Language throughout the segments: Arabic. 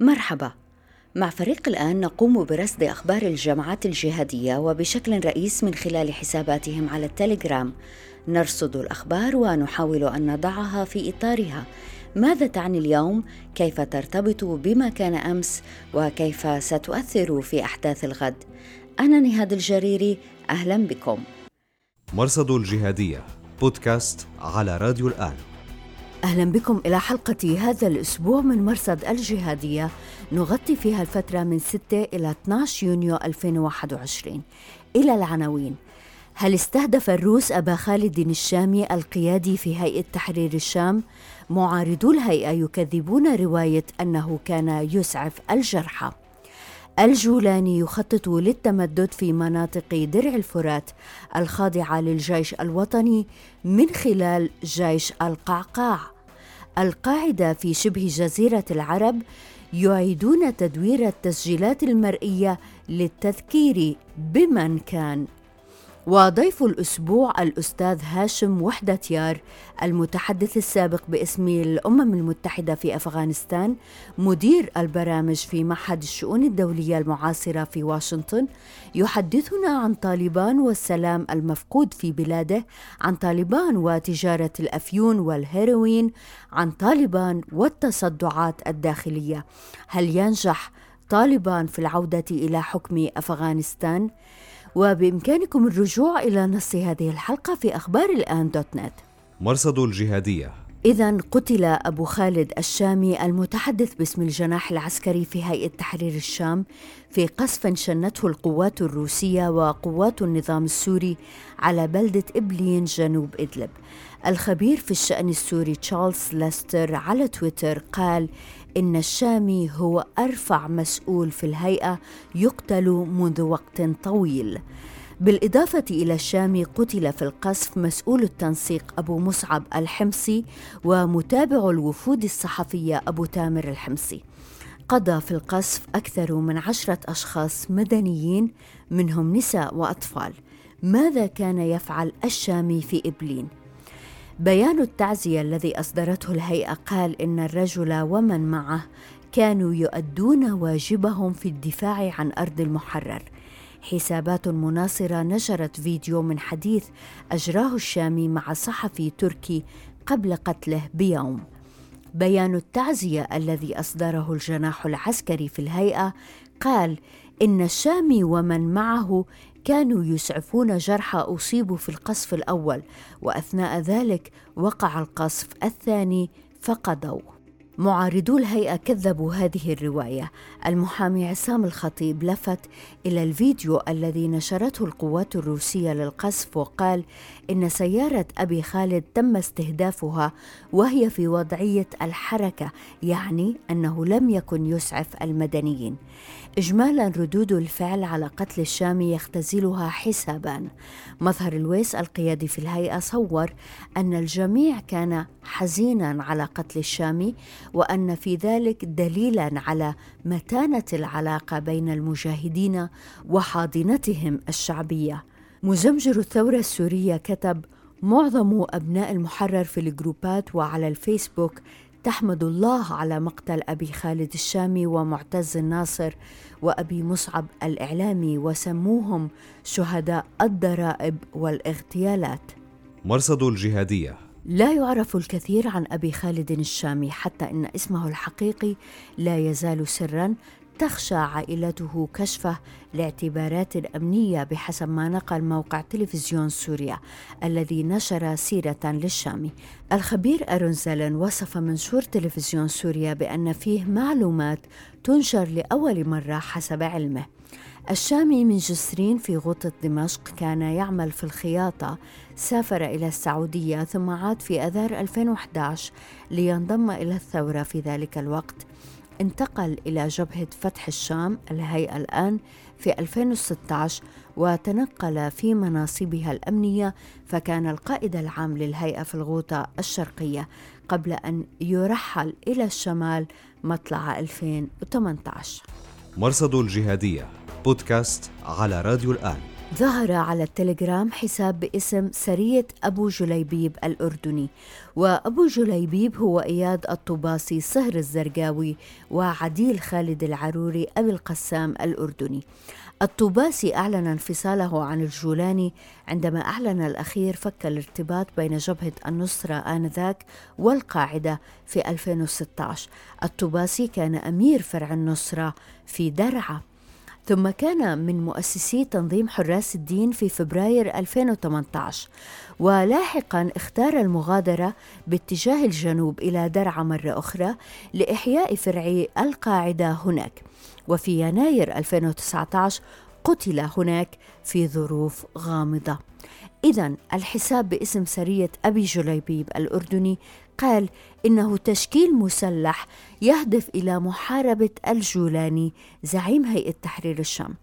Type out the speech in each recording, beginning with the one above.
مرحبا. مع فريق الآن نقوم برصد أخبار الجماعات الجهادية وبشكل رئيس من خلال حساباتهم على التليجرام. نرصد الأخبار ونحاول أن نضعها في إطارها. ماذا تعني اليوم؟ كيف ترتبط؟ بما كان أمس؟ وكيف ستؤثر في أحداث الغد؟ أنا نهاد الجريري أهلا بكم. مرصد الجهادية بودكاست على راديو الآن. أهلا بكم إلى حلقة هذا الأسبوع من مرصد الجهادية نغطي فيها الفترة من 6 إلى 12 يونيو 2021 إلى العناوين هل استهدف الروس أبا خالد الشامي القيادي في هيئة تحرير الشام؟ معارضو الهيئة يكذبون رواية أنه كان يسعف الجرحى. الجولاني يخطط للتمدد في مناطق درع الفرات الخاضعة للجيش الوطني من خلال جيش القعقاع. القاعدة في شبه جزيرة العرب يعيدون تدوير التسجيلات المرئية للتذكير بمن كان وضيف الأسبوع الأستاذ هاشم وحدة يار المتحدث السابق باسم الأمم المتحدة في أفغانستان مدير البرامج في معهد الشؤون الدولية المعاصرة في واشنطن يحدثنا عن طالبان والسلام المفقود في بلاده عن طالبان وتجارة الأفيون والهيروين عن طالبان والتصدعات الداخلية هل ينجح طالبان في العودة إلى حكم أفغانستان؟ وبإمكانكم الرجوع إلى نص هذه الحلقة في أخبار الآن دوت نت. مرصد الجهادية. إذا قتل أبو خالد الشامي المتحدث باسم الجناح العسكري في هيئة تحرير الشام في قصف شنته القوات الروسية وقوات النظام السوري على بلدة إبلين جنوب إدلب. الخبير في الشأن السوري تشارلز ليستر على تويتر قال إن الشامي هو أرفع مسؤول في الهيئة يقتل منذ وقت طويل. بالإضافة إلى الشامي قتل في القصف مسؤول التنسيق أبو مصعب الحمصي ومتابع الوفود الصحفية أبو تامر الحمصي. قضى في القصف أكثر من عشرة أشخاص مدنيين منهم نساء وأطفال. ماذا كان يفعل الشامي في إبلين؟ بيان التعزية الذي أصدرته الهيئة قال إن الرجل ومن معه كانوا يؤدون واجبهم في الدفاع عن أرض المحرر. حسابات مناصرة نشرت فيديو من حديث أجراه الشامي مع صحفي تركي قبل قتله بيوم. بيان التعزية الذي أصدره الجناح العسكري في الهيئة قال إن الشامي ومن معه كانوا يسعفون جرحى أصيبوا في القصف الأول وأثناء ذلك وقع القصف الثاني فقدوا. معارضو الهيئة كذبوا هذه الرواية. المحامي عصام الخطيب لفت إلى الفيديو الذي نشرته القوات الروسية للقصف وقال إن سيارة أبي خالد تم استهدافها وهي في وضعية الحركة يعني أنه لم يكن يسعف المدنيين. إجمالا ردود الفعل على قتل الشامي يختزلها حسابان مظهر الويس القيادي في الهيئة صور أن الجميع كان حزينا على قتل الشامي وأن في ذلك دليلا على متانة العلاقة بين المجاهدين وحاضنتهم الشعبية. مزمجر الثورة السورية كتب معظم أبناء المحرر في الجروبات وعلى الفيسبوك تحمد الله على مقتل أبي خالد الشامي ومعتز الناصر وأبي مصعب الإعلامي وسموهم شهداء الضرائب والاغتيالات. مرصد الجهادية. لا يعرف الكثير عن أبي خالد الشامي حتى إن اسمه الحقيقي لا يزال سرا تخشى عائلته كشفه لاعتبارات أمنية بحسب ما نقل موقع تلفزيون سوريا الذي نشر سيرة للشامي الخبير أرونزلن وصف منشور تلفزيون سوريا بأن فيه معلومات تنشر لأول مرة حسب علمه. الشامي من جسرين في غوطة دمشق كان يعمل في الخياطة. سافر إلى السعودية ثم عاد في أذار 2011 لينضم إلى الثورة في ذلك الوقت. انتقل إلى جبهة فتح الشام الهيئة الآن في 2016 وتنقل في مناصبها الأمنية فكان القائد العام للهيئة في الغوطة الشرقية قبل أن يرحل إلى الشمال مطلع 2018 مرصد الجهادية بودكاست على راديو الآن. ظهر على التليجرام حساب باسم سرية أبو جليبيب الأردني وأبو جليبيب هو إياد الطباسي صهر الزرقاوي وعديل خالد العروري أبي القسام الأردني. الطوباسي أعلن انفصاله عن الجولاني. عندما أعلن الأخير فك الارتباط بين جبهة النصرة آنذاك والقاعدة في 2016 الطوباسي كان أمير فرع النصرة في درعا. ثم كان من مؤسسي تنظيم حراس الدين في فبراير 2018 ولاحقا اختار المغادرة باتجاه الجنوب إلى درعا مرة أخرى لإحياء فرع القاعدة هناك. وفي يناير 2019 قتل هناك في ظروف غامضة. إذا الحساب باسم سرية أبي جليبيب الأردني قال إنه تشكيل مسلح يهدف إلى محاربة الجولاني زعيم هيئة تحرير الشام.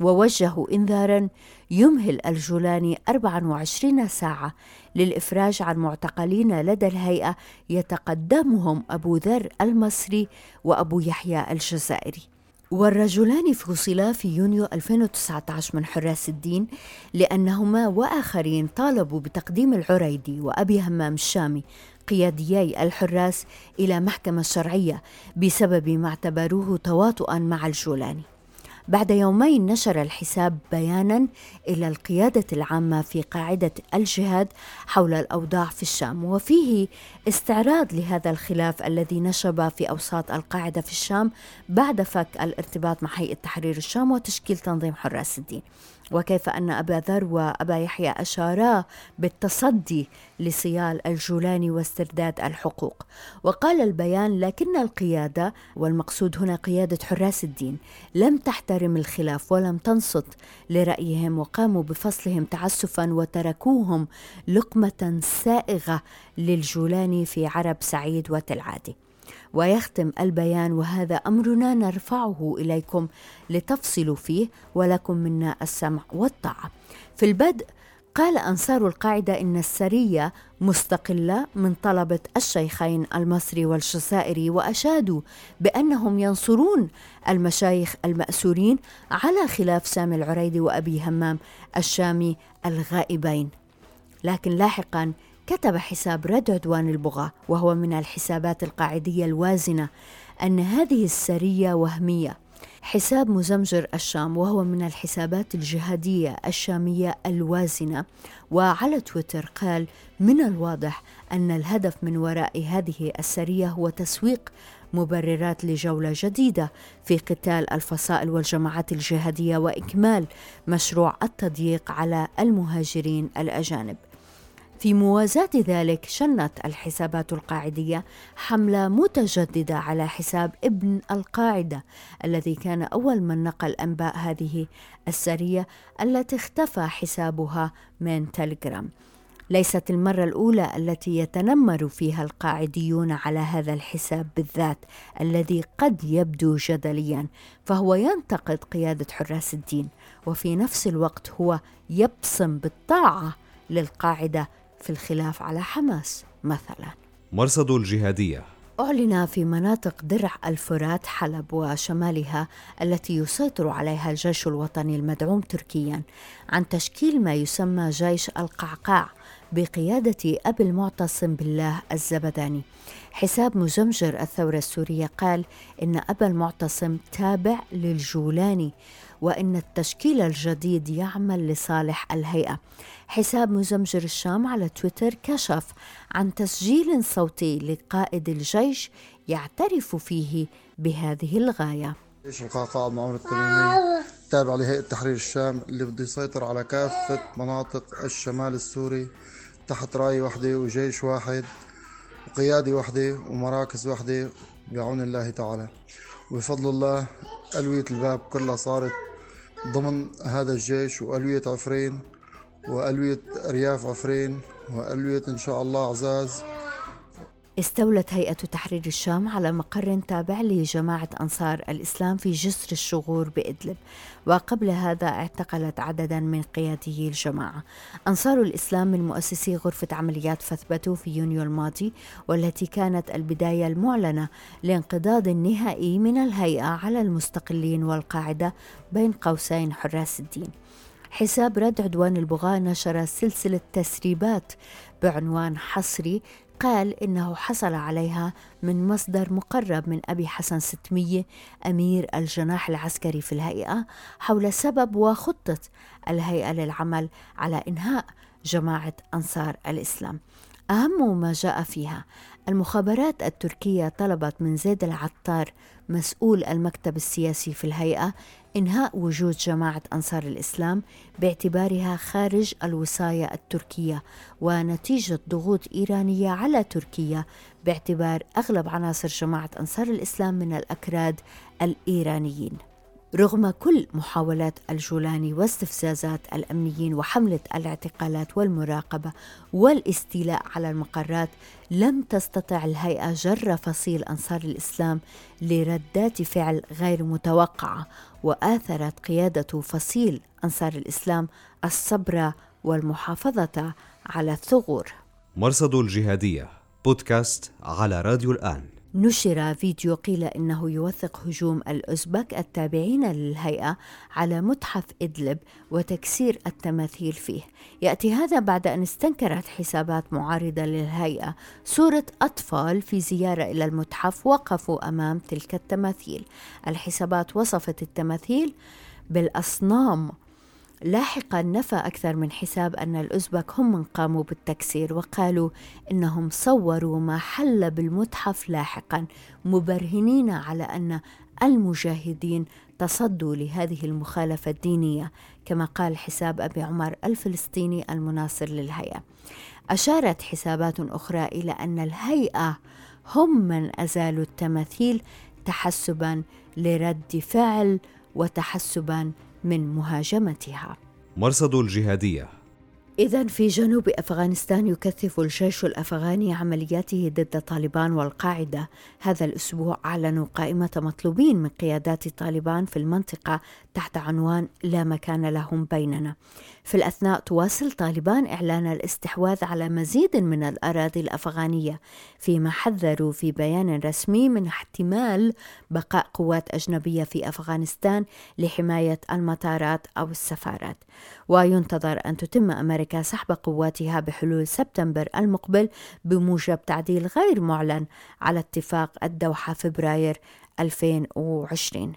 ووجهوا إنذارا يمهل الجولاني 24 ساعة للإفراج عن معتقلين لدى الهيئة يتقدمهم أبو ذر المصري وأبو يحيى الجزائري. والرجلان فصلا في يونيو 2019 من حراس الدين لأنهما وآخرين طالبوا بتقديم العريدي وأبي همام الشامي قياديي الحراس إلى محكمة شرعية بسبب ما اعتبروه تواطؤا مع الجولاني. بعد يومين نشر الحساب بيانا إلى القيادة العامة في قاعدة الجهاد حول الأوضاع في الشام وفيه استعراض لهذا الخلاف الذي نشب في أوساط القاعدة في الشام بعد فك الارتباط مع هيئة تحرير الشام وتشكيل تنظيم حراس الدين. وكيف أن أبا ذر وأبا يحيى أشارا بالتصدي لصيال الجولاني واسترداد الحقوق. وقال البيان لكن القيادة والمقصود هنا قيادة حراس الدين لم تحترم الخلاف ولم تنصت لرأيهم وقاموا بفصلهم تعسفا وتركوهم لقمة سائغة للجولاني في عرب سعيد وتلعادي ويختم البيان وهذا أمرنا نرفعه إليكم لتفصلوا فيه ولكم منا السمع والطاعة. في البدء قال أنصار القاعدة إن السرية مستقلة من طلبة الشيخين المصري والجزائري وأشادوا بأنهم ينصرون المشايخ المأسورين على خلاف سامي العريدي وأبي همام الشامي الغائبين. لكن لاحقا كتب حساب رد عدوان البغاة وهو من الحسابات القاعدية الوازنة أن هذه السرية وهمية. حساب مزمجر الشام وهو من الحسابات الجهادية الشامية الوازنة. وعلى تويتر قال من الواضح أن الهدف من وراء هذه السرية هو تسويق مبررات لجولة جديدة في قتال الفصائل والجماعات الجهادية وإكمال مشروع التضييق على المهاجرين الأجانب. في موازاة ذلك شنت الحسابات القاعدية حملة متجددة على حساب ابن القاعدة الذي كان أول من نقل أنباء هذه السرية التي اختفى حسابها من تليجرام. ليست المرة الأولى التي يتنمر فيها القاعديون على هذا الحساب بالذات الذي قد يبدو جدليا فهو ينتقد قيادة حراس الدين وفي نفس الوقت هو يبصم بالطاعة للقاعدة في الخلاف على حماس مثلا. مرصد الجهادية. أعلن في مناطق درع الفرات حلب وشمالها التي يسيطر عليها الجيش الوطني المدعوم تركيا عن تشكيل ما يسمى جيش القعقاع بقيادة أبي المعتصم بالله الزبداني. حساب مجمجر الثورة السورية قال إن أبا المعتصم تابع للجولاني وإن التشكيل الجديد يعمل لصالح الهيئة. حساب مزمجر الشام على تويتر كشف عن تسجيل صوتي لقائد الجيش يعترف فيه بهذه الغاية. جيش القعقاع معاونة التميمي تابع لهيئة تحرير الشام اللي بده يسيطر على كافة مناطق الشمال السوري تحت راية واحدة وجيش واحد. وقيادة واحدة ومراكز واحدة بعون الله تعالى. وبفضل الله ألوية الباب كلها صارت ضمن هذا الجيش وألوية عفرين وألوية رياف عفرين وألوية إن شاء الله عزاز. استولت هيئة تحرير الشام على مقر تابع لجماعة أنصار الإسلام في جسر الشغور بإدلب. وقبل هذا اعتقلت عددا من قيادي الجماعة. أنصار الإسلام من مؤسسي غرفة عمليات فثبتوا في يونيو الماضي والتي كانت البداية المعلنة لانقضاض النهائي من الهيئة على المستقلين والقاعدة بين قوسين حراس الدين. حساب رد عدوان البغاة نشر سلسلة تسريبات بعنوان حصري قال إنه حصل عليها من مصدر مقرب من أبي حسن ستمية أمير الجناح العسكري في الهيئة حول سبب وخطة الهيئة للعمل على إنهاء جماعة أنصار الإسلام. أهم ما جاء فيها المخابرات التركية طلبت من زيد العطار مسؤول المكتب السياسي في الهيئة إنهاء وجود جماعة أنصار الإسلام باعتبارها خارج الوصاية التركية ونتيجة ضغوط إيرانية على تركيا باعتبار أغلب عناصر جماعة أنصار الإسلام من الأكراد الإيرانيين. رغم كل محاولات الجولاني واستفزازات الأمنيين وحملة الاعتقالات والمراقبة والاستيلاء على المقرات لم تستطع الهيئة جر فصيل أنصار الإسلام لردات فعل غير متوقعة وآثرت قيادة فصيل أنصار الإسلام الصبر والمحافظة على الثغور. مرصد الجهادية بودكاست على راديو الآن. نشر فيديو قيل إنه يوثق هجوم الأوزبك التابعين للهيئة على متحف إدلب وتكسير التماثيل فيه. يأتي هذا بعد أن استنكرت حسابات معارضة للهيئة صورة أطفال في زيارة إلى المتحف وقفوا أمام تلك التماثيل. الحسابات وصفت التماثيل بالأصنام لاحقا نفى أكثر من حساب أن الأزبك هم من قاموا بالتكسير وقالوا إنهم صوروا ما حل بالمتحف لاحقا مبرهنين على أن المجاهدين تصدوا لهذه المخالفة الدينية كما قال حساب أبي عمر الفلسطيني المناصر للهيئة. أشارت حسابات أخرى إلى أن الهيئة هم من أزالوا التماثيل تحسبا لرد فعل وتحسبا من مهاجمتها. مرصد الجهادية. إذا في جنوب أفغانستان يكثف الجيش الأفغاني عملياته ضد طالبان والقاعدة. هذا الأسبوع أعلنوا قائمة مطلوبين من قيادات طالبان في المنطقة تحت عنوان لا مكان لهم بيننا. في الأثناء تواصل طالبان إعلان الاستحواذ على مزيد من الأراضي الأفغانية فيما حذروا في بيان رسمي من احتمال بقاء قوات أجنبية في أفغانستان لحماية المطارات أو السفارات. وينتظر أن تتم أمريكا سحب قواتها بحلول سبتمبر المقبل بموجب تعديل غير معلن على اتفاق الدوحة فبراير 2020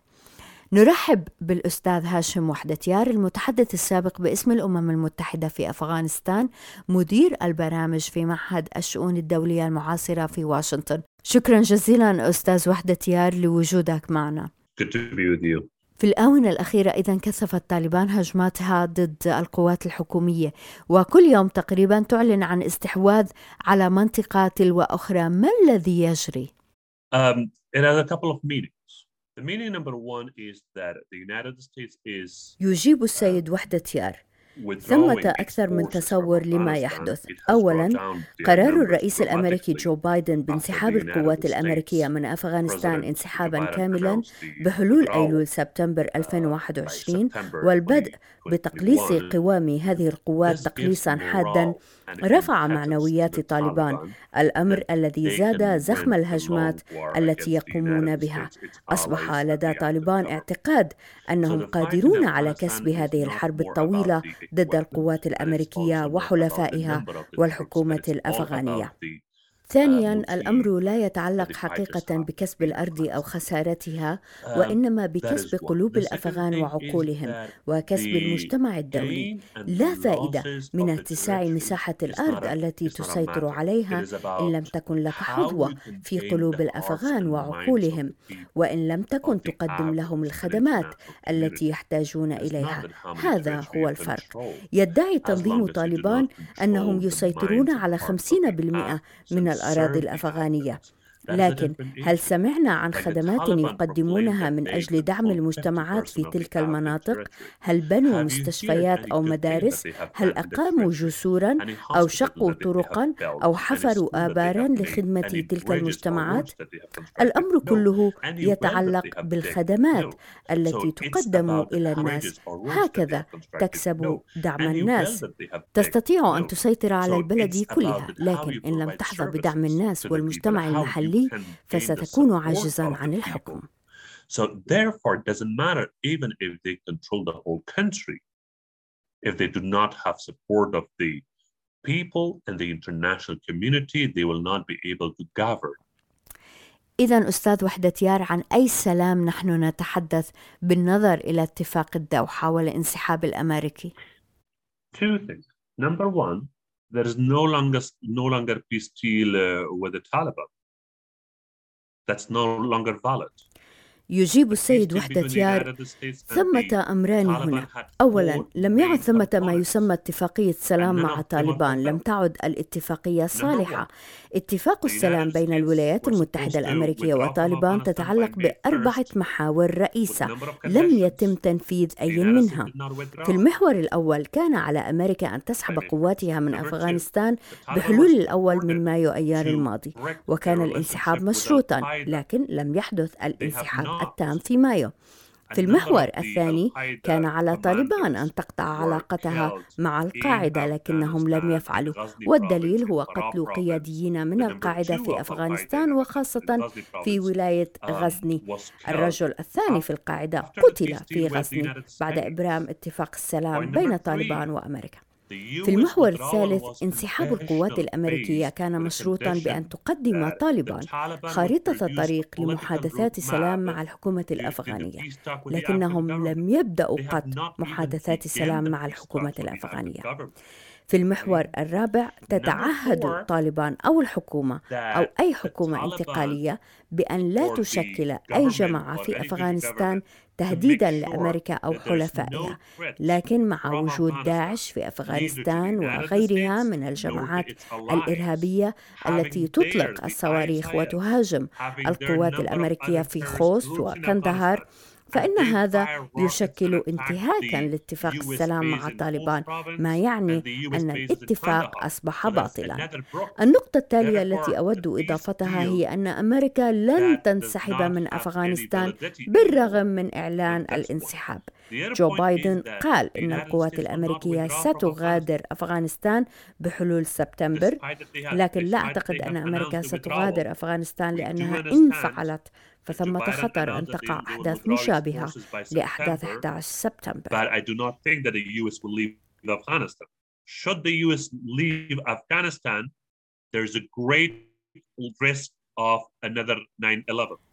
نرحب بالأستاذ هاشم وحدتيار المتحدث السابق باسم الأمم المتحدة في أفغانستان مدير البرامج في معهد الشؤون الدولية المعاصرة في واشنطن. شكرا جزيلا أستاذ وحدتيار لوجودك معنا. Good to be with you. في الآونة الأخيرة إذا كثفت طالبان هجماتها ضد القوات الحكومية وكل يوم تقريبا تعلن عن استحواذ على منطقة تلو أخرى ما الذي يجري؟ Um, it has a couple of meanings. The meaning number one is that the United States is يجيب السيد وحدتيار ثمة أكثر من تصور لما يحدث. أولا قرار الرئيس الأمريكي جو بايدن بانسحاب القوات الأمريكية من أفغانستان انسحابا كاملا بحلول أيلول سبتمبر 2021 والبدء بتقليص قوام هذه القوات تقليصا حادا رفع معنويات طالبان. الأمر الذي زاد زخم الهجمات التي يقومون بها. أصبح لدى طالبان اعتقاد أنهم قادرون على كسب هذه الحرب الطويلة ضد القوات الأمريكية وحلفائها والحكومة الأفغانية. ثانيا الأمر لا يتعلق حقيقة بكسب الأرض أو خسارتها وإنما بكسب قلوب الأفغان وعقولهم وكسب المجتمع الدولي. لا فائدة من اتساع مساحة الأرض التي تسيطر عليها إن لم تكن لك حظوة في قلوب الأفغان وعقولهم وإن لم تكن تقدم لهم الخدمات التي يحتاجون إليها. هذا هو الفرق. يدعي تنظيم طالبان أنهم يسيطرون على 50% من الأراضي الأفغانية. لكن هل سمعنا عن خدمات يقدمونها من أجل دعم المجتمعات في تلك المناطق؟ هل بنوا مستشفيات أو مدارس؟ هل أقاموا جسورا أو شقوا طرقا أو حفروا ابارا لخدمة تلك المجتمعات؟ الأمر كله يتعلق بالخدمات التي تقدم إلى الناس، هكذا تكسب دعم الناس. تستطيع أن تسيطر على البلد كلها، لكن إن لم تحظى بدعم الناس والمجتمع المحلي فستكون عاجزا عن الحكم. So therefore, it doesn't matter even if they control the whole country. if they do not have support of the people and the international community, they will not be able to govern. إذا أستاذ وحدتيار عن أي سلام نحن نتحدث بالنظر إلى اتفاق الدوحة والانسحاب الأمريكي؟ Two things. Number one, there is no longer no longer peace deal uh, with the Taliban. That's no longer valid. يجيب السيد وحدتيار ثمة أمران هنا. أولا لم يعد ثمة ما يسمى اتفاقية سلام مع طالبان. لم تعد الاتفاقية صالحة. اتفاق السلام بين الولايات المتحدة الأمريكية وطالبان تتعلق بأربعة محاور رئيسة. لم يتم تنفيذ أي منها. في المحور الأول كان على أمريكا أن تسحب قواتها من أفغانستان بحلول الأول من مايو أيار الماضي. وكان الانسحاب مشروطا. لكن لم يحدث الانسحاب. التام في مايو. في المحور الثاني كان على طالبان أن تقطع علاقتها مع القاعدة لكنهم لم يفعلوا. والدليل هو قتل قياديين من القاعدة في أفغانستان وخاصة في ولاية غزني. الرجل الثاني في القاعدة قتل في غزني بعد إبرام اتفاق السلام بين طالبان وأمريكا. في المحور الثالث انسحاب القوات الأمريكية كان مشروطا بأن تقدم طالبان خارطه الطريق لمحادثات سلام مع الحكومة الأفغانية. لكنهم لم يبدأوا قط محادثات سلام مع الحكومة الأفغانية. في المحور الرابع تتعهد طالبان أو الحكومة أو أي حكومة انتقالية بأن لا تشكل أي جماعة في أفغانستان تهديدا لامريكا أو حلفائها لكن مع وجود داعش في أفغانستان وغيرها من الجماعات الإرهابية التي تطلق الصواريخ وتهاجم القوات الأمريكية في خوست وكندهار فإن هذا يشكل انتهاكا لاتفاق السلام مع طالبان ما يعني أن الاتفاق أصبح باطلا. النقطة التالية التي أود إضافتها هي أن أمريكا لن تنسحب من أفغانستان بالرغم من إعلان الانسحاب. جو بايدن قال إن القوات الأمريكية ستغادر أفغانستان بحلول سبتمبر لكن لا أعتقد أن أمريكا ستغادر أفغانستان لأنها إن فعلت فثمة خطر أن تقع أحداث مشابهة لأحداث 11 سبتمبر. But I do not think that the US will leave Afghanistan. Should the US leave Afghanistan, there's a great risk of another 9/11. 11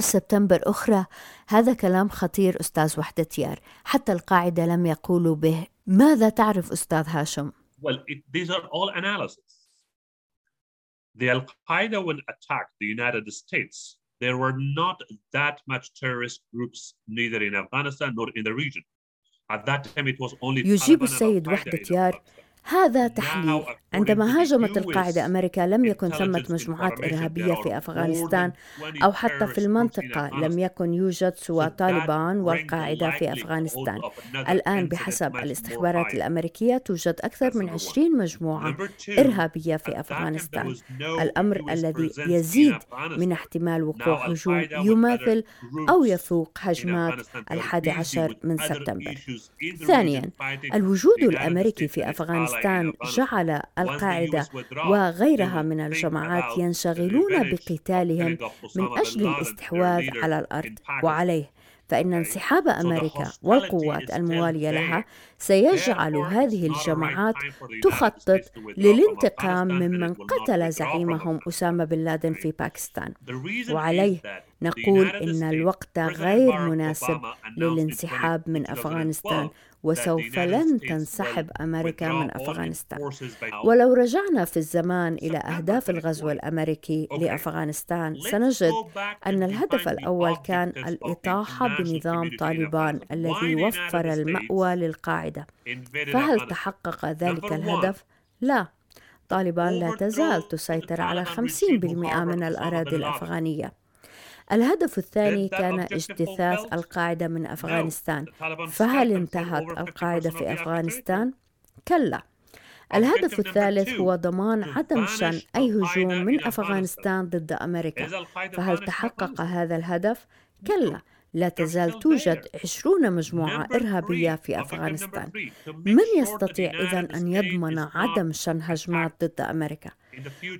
سبتمبر أخرى هذا كلام خطير أستاذ وحدة يار حتى القاعدة لم يقولوا به ماذا تعرف أستاذ هاشم؟ Well, it, these are all analysis. The Al-Qaeda when attacked the United States there were not that much terrorist groups neither in Afghanistan nor in the region. At that time it was only يجيب السيد وحدة يار هذا تحليل عندما هاجمت القاعدة أمريكا لم يكن ثمة مجموعات إرهابية في أفغانستان أو حتى في المنطقة. لم يكن يوجد سوى طالبان والقاعدة في أفغانستان. الآن بحسب الاستخبارات الأمريكية توجد أكثر من 20 مجموعة إرهابية في أفغانستان. الأمر الذي يزيد من احتمال وقوع هجوم يماثل أو يفوق هجمات الحادي عشر من سبتمبر. ثانيا الوجود الأمريكي في أفغانستان جعل القاعدة وغيرها من الجماعات ينشغلون بقتالهم من أجل الاستحواذ على الأرض وعليه. فإن انسحاب أمريكا والقوات الموالية لها سيجعل هذه الجماعات تخطط للانتقام ممن قتل زعيمهم أسامة بن لادن في باكستان. وعليه نقول إن الوقت غير مناسب للانسحاب من أفغانستان. وسوف لن تنسحب أمريكا من أفغانستان. ولو رجعنا في الزمان إلى أهداف الغزو الأمريكي لأفغانستان سنجد أن الهدف الأول كان الإطاحة بنظام طالبان الذي وفر المأوى للقاعدة. فهل تحقق ذلك الهدف؟ لا. طالبان لا تزال تسيطر على 50% من الأراضي الأفغانية. الهدف الثاني كان اجتثاث القاعدة من أفغانستان. فهل انتهت القاعدة في أفغانستان؟ كلا. الهدف الثالث هو ضمان عدم شن أي هجوم من أفغانستان ضد أمريكا. فهل تحقق هذا الهدف؟ كلا. لا تزال توجد عشرون مجموعة إرهابية في أفغانستان. من يستطيع إذن أن يضمن عدم شن هجمات ضد أمريكا؟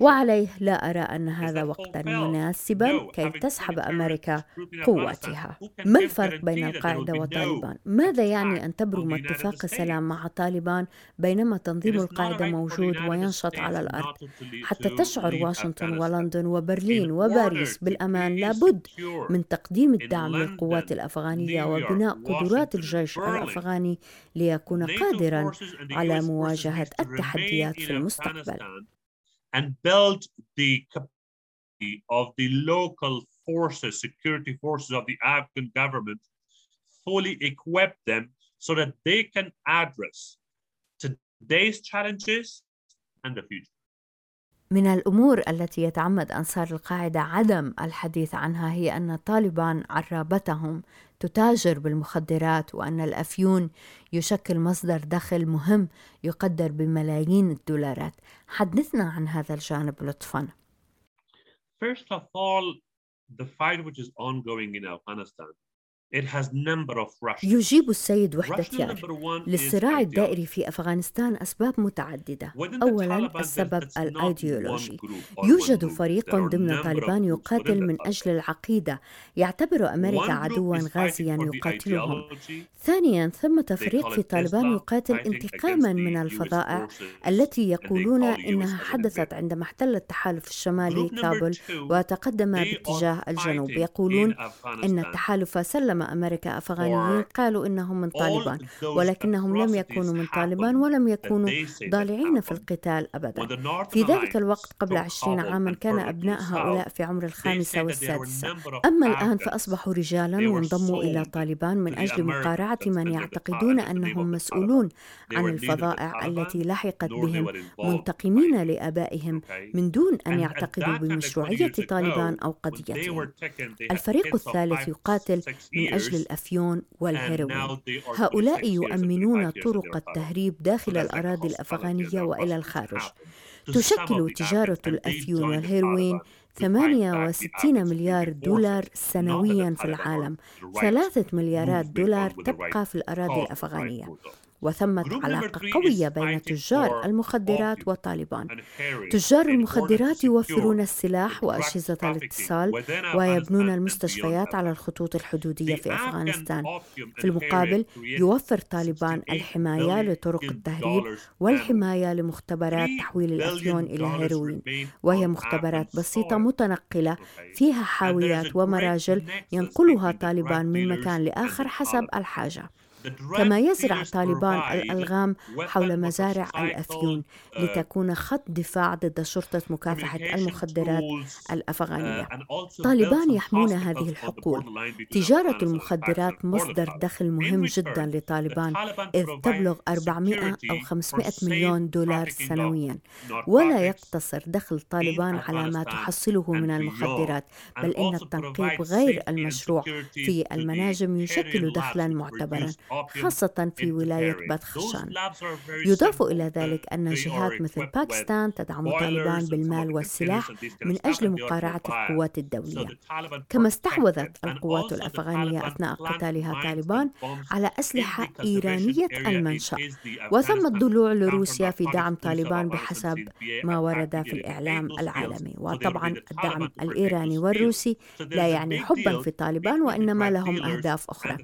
وعليه لا أرى أن هذا وقتا مناسبا كي تسحب أمريكا قوتها. ما الفرق بين القاعدة وطالبان؟ ماذا يعني أن تبرم اتفاق سلام مع طالبان بينما تنظيم القاعدة موجود وينشط على الأرض حتى تشعر واشنطن ولندن وبرلين وباريس بالأمان. لابد من تقديم الدعم للقوات الأفغانية وبناء قدرات الجيش الأفغاني ليكون قادرا على مواجهة التحديات في المستقبل. And build the capacity of the local forces, security forces of the Afghan government, fully equip them so that they can address today's challenges and the future. من الأمور التي يتعمد أنصار القاعدة عدم الحديث عنها هي أن طالبان عرابتهم تتاجر بالمخدرات وأن الأفيون يشكل مصدر دخل مهم يقدر بملايين الدولارات. حدثنا عن هذا الجانب لطفا. First of all, the fight which is ongoing in Afghanistan يجيب السيد وحدة يار للصراع الدائري في أفغانستان أسباب متعددة. أولا السبب الأيديولوجي. يوجد فريق ضمن طالبان يقاتل من أجل العقيدة. يعتبر أمريكا عدوا غازيا يقاتلهم. ثانيا ثمة فريق في طالبان يقاتل انتقاما من الفظائع التي يقولون إنها حدثت عندما احتل التحالف الشمالي كابل وتقدم باتجاه الجنوب. يقولون إن التحالف سلم أمريكا أفغانيين قالوا إنهم من طالبان ولكنهم لم يكونوا من طالبان ولم يكونوا ضالعين في القتال أبدا. في ذلك الوقت قبل عشرين عاما كان أبناء هؤلاء في عمر الخامسة والسادسة أما الآن فأصبحوا رجالا وانضموا إلى طالبان من أجل مقارعة من يعتقدون أنهم مسؤولون عن الفظائع التي لحقت بهم منتقمين لآبائهم من دون أن يعتقدوا بمشروعية طالبان أو قضيتهم. الفريق الثالث يقاتل من أجل الأفيون والهيروين. هؤلاء يؤمنون طرق التهريب داخل الأراضي الأفغانية وإلى الخارج. تشكل تجارة الأفيون والهيروين 68 مليار دولار سنويا في العالم. ثلاثة مليارات دولار تبقى في الأراضي الأفغانية. وثمة علاقة قوية بين تجار المخدرات وطالبان تجار المخدرات يوفرون السلاح وأجهزة الاتصال ويبنون المستشفيات على الخطوط الحدودية في أفغانستان. في المقابل يوفر طالبان الحماية لطرق التهريب والحماية لمختبرات تحويل الأفيون إلى هيروين وهي مختبرات بسيطة متنقلة فيها حاويات ومراجل ينقلها طالبان من مكان لآخر حسب الحاجة. كما يزرع طالبان الألغام حول مزارع الأفيون لتكون خط دفاع ضد شرطة مكافحة المخدرات الأفغانية. طالبان يحمون هذه الحقول. تجارة المخدرات مصدر دخل مهم جدا لطالبان إذ تبلغ 400 أو 500 مليون دولار سنويا. ولا يقتصر دخل طالبان على ما تحصله من المخدرات بل إن التنقيب غير المشروع في المناجم يشكل دخلا معتبرا. خاصة في ولاية بدخشان يضاف إلى ذلك أن جهات مثل باكستان تدعم طالبان بالمال والسلاح من أجل مقارعة القوات الدولية. كما استحوذت القوات الأفغانية أثناء قتالها طالبان على أسلحة إيرانية المنشأ. وثم الضلوع لروسيا في دعم طالبان بحسب ما ورد في الإعلام العالمي. وطبعا الدعم الإيراني والروسي لا يعني حبا في طالبان وإنما لهم أهداف أخرى.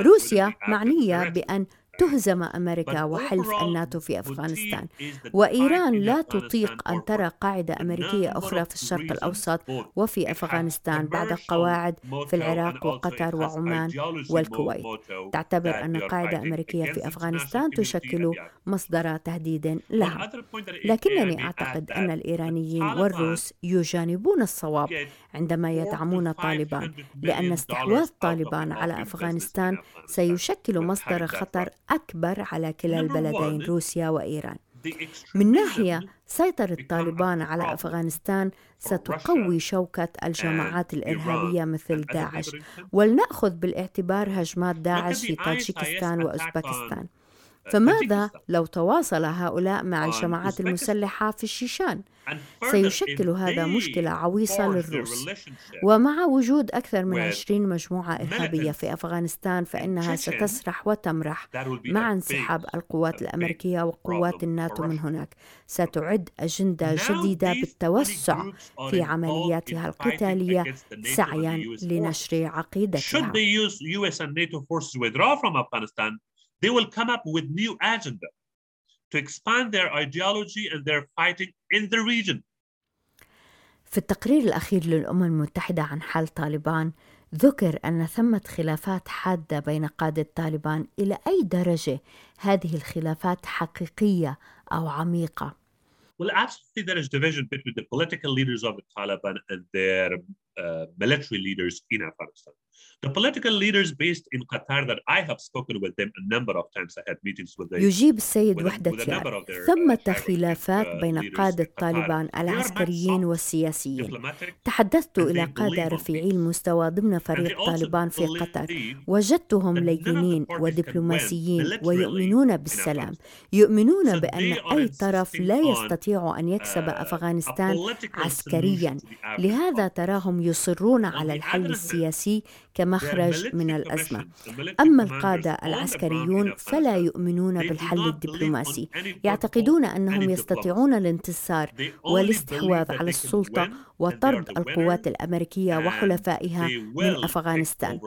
روسيا معنية بأن تهزم أمريكا وحلف الناتو في أفغانستان. وإيران لا تطيق أن ترى قاعدة أمريكية أخرى في الشرق الأوسط وفي أفغانستان بعد القواعد في العراق وقطر وعمان والكويت. تعتبر أن قاعدة أمريكية في أفغانستان تشكل مصدر تهديد لها. لكنني أعتقد أن الإيرانيين والروس يجانبون الصواب عندما يدعمون طالبان. لأن استحواذ طالبان على أفغانستان سيشكل مصدر خطر أكبر على كلا البلدين روسيا وإيران. من ناحية سيطرة طالبان على أفغانستان ستقوي شوكة الجماعات الإرهابية مثل داعش. ولنأخذ بالاعتبار هجمات داعش في طاجيكستان وأوزبكستان. فماذا لو تواصل هؤلاء مع الجماعات المسلحة في الشيشان؟ سيشكل هذا مشكلة عويصة للروس. ومع وجود أكثر من 20 مجموعة إرهابية في أفغانستان فإنها ستسرح وتمرح مع انسحاب القوات الأمريكية وقوات الناتو من هناك. ستعد أجندة جديدة بالتوسع في عملياتها القتالية سعيا لنشر عقيدتها. they will come up with new agenda to expand their ideology and their fighting in the region. في التقرير الأخير للأمم المتحدة عن حال طالبان ذكر أن ثمة خلافات حادة بين قادة طالبان إلى أي درجة هذه الخلافات حقيقية أو عميقة؟ Well, absolutely, there is division between the political leaders of the Taliban and their uh, military leaders in Afghanistan. The political leaders based in Qatar that I have spoken with them a number of times. I had meetings with them. يجيب السيد وحدة ثمة خلافات بين قادة طالبان العسكريين والسياسيين. تحدثت إلى قادة رفيعي المستوى ضمن فريق طالبان في قطر. وجدتهم لينين ودبلوماسيين ويؤمنون بالسلام. يؤمنون بأن أي طرف لا يستطيع أن يكسب أفغانستان عسكريا. لهذا تراهم يصرون على الحل السياسي كمخرج من الأزمة أما القادة العسكريون فلا يؤمنون بالحل الدبلوماسي. يعتقدون أنهم يستطيعون الانتصار والاستحواذ على السلطة وطرد القوات الأمريكية وحلفائها من أفغانستان.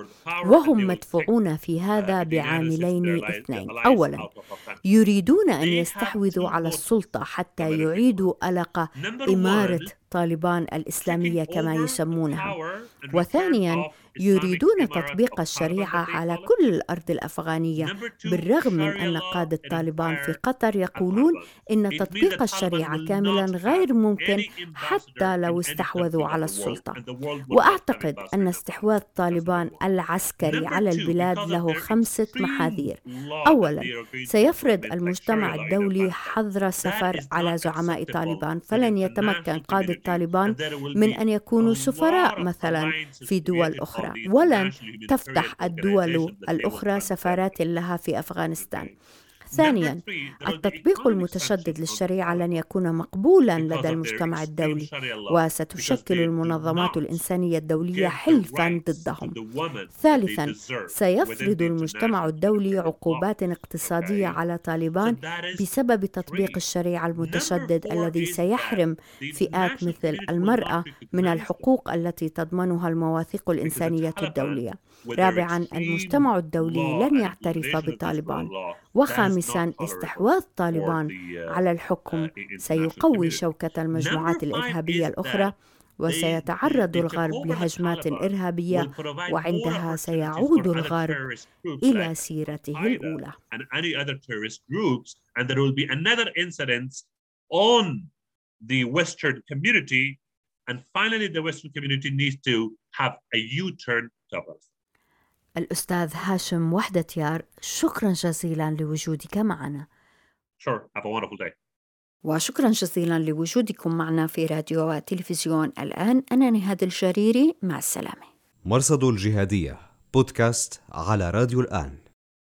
وهم مدفوعون في هذا بعاملين اثنين. أولا يريدون أن يستحوذوا على السلطة حتى يعيدوا ألق إمارة طالبان الإسلامية كما يسمونها. وثانيا يريدون تطبيق الشريعة على كل الأرض الأفغانية بالرغم من أن قادة طالبان في قطر يقولون إن تطبيق الشريعة كاملا غير ممكن حتى لو استحوذوا على السلطة. وأعتقد أن استحواذ طالبان العسكري على البلاد له خمسة محاذير. أولا سيفرض المجتمع الدولي حظر السفر على زعماء طالبان. فلن يتمكن قادة طالبان من أن يكونوا سفراء مثلا في دول أخرى. ولن تفتح الدول الأخرى سفارات لها في أفغانستان. ثانيا التطبيق المتشدد للشريعة لن يكون مقبولا لدى المجتمع الدولي وستشكل المنظمات الإنسانية الدولية حلفا ضدهم. ثالثا سيفرض المجتمع الدولي عقوبات اقتصادية على طالبان بسبب تطبيق الشريعة المتشدد الذي سيحرم فئات مثل المرأة من الحقوق التي تضمنها المواثيق الإنسانية الدولية. رابعا المجتمع الدولي لن يعترف بطالبان. وخامسا استحواذ طالبان على الحكم سيقوي شوكة المجموعات الإرهابية الأخرى وسيتعرض الغرب لهجمات إرهابية وعندها سيعود الغرب إلى سيرته الأولى. the Western community, and finally, the Western community needs to have a U-turn towards. الأستاذ هاشم وحدة يار شكرا جزيلا لوجودك معنا Sure. Have a wonderful day. وشكرا جزيلا لوجودكم معنا في راديو وتلفزيون الآن أنا نهاد الجريري مع السلامة مرصد الجهادية بودكاست على راديو الآن